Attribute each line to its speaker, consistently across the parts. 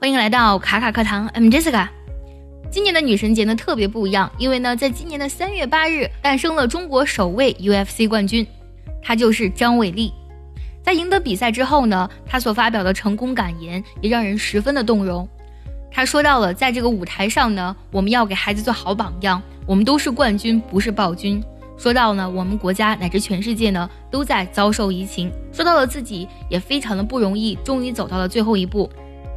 Speaker 1: 欢迎来到卡卡课堂，I'm Jessica。今年的女神节呢特别不一样，因为呢，在今年的三月八日诞生了中国首位 UFC 冠军，她就是张伟丽。在赢得比赛之后呢，她所发表的成功感言也让人十分的动容。她说到了，在这个舞台上呢，我们要给孩子做好榜样，我们都是冠军，不是暴君。说到呢，我们国家乃至全世界呢都在遭受疫情，说到了自己也非常的不容易，终于走到了最后一步。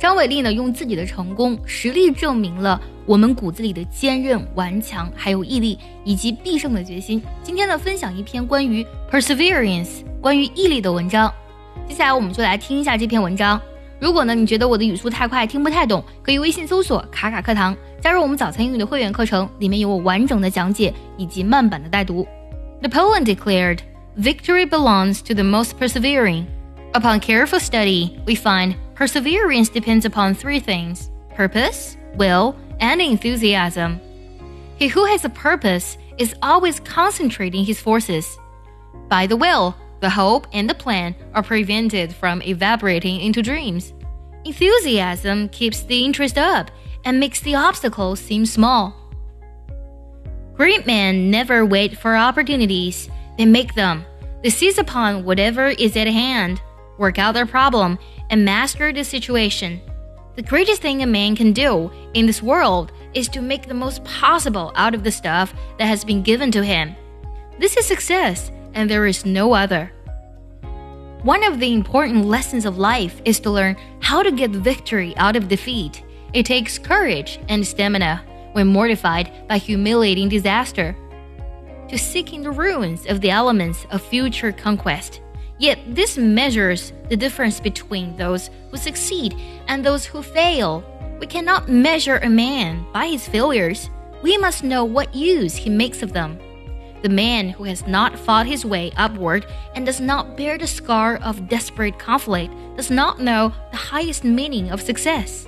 Speaker 1: 张伟丽呢，用自己的成功实力证明了我们骨子里的坚韧、顽强，还有毅力以及必胜的决心。今天呢，分享一篇关于 perseverance，关于毅力的文章。接下来我们就来听一下这篇文章。如果呢，你觉得我的语速太快，听不太懂，可以微信搜索“卡卡课堂”，加入我们早餐英语的会员课程，里面有我完整的讲解以及慢版的带读。Napoleon declared, "Victory belongs to the most persevering." Upon careful study, we find perseverance depends upon three things purpose, will, and enthusiasm. He who has a purpose is always concentrating his forces. By the will, the hope and the plan are prevented from evaporating into dreams. Enthusiasm keeps the interest up and makes the obstacles seem small. Great men never wait for opportunities, they make them. They seize upon whatever is at hand, work out their problem, and master the situation. The greatest thing a man can do in this world is to make the most possible out of the stuff that has been given to him. This is success, and there is no other. One of the important lessons of life is to learn how to get victory out of defeat. It takes courage and stamina when mortified by humiliating disaster. To seek in the ruins of the elements of future conquest. Yet this measures the difference between those who succeed and those who fail. We cannot measure a man by his failures. We must know what use he makes of them. The man who has not fought his way upward and does not bear the scar of desperate conflict does not know the highest meaning of success.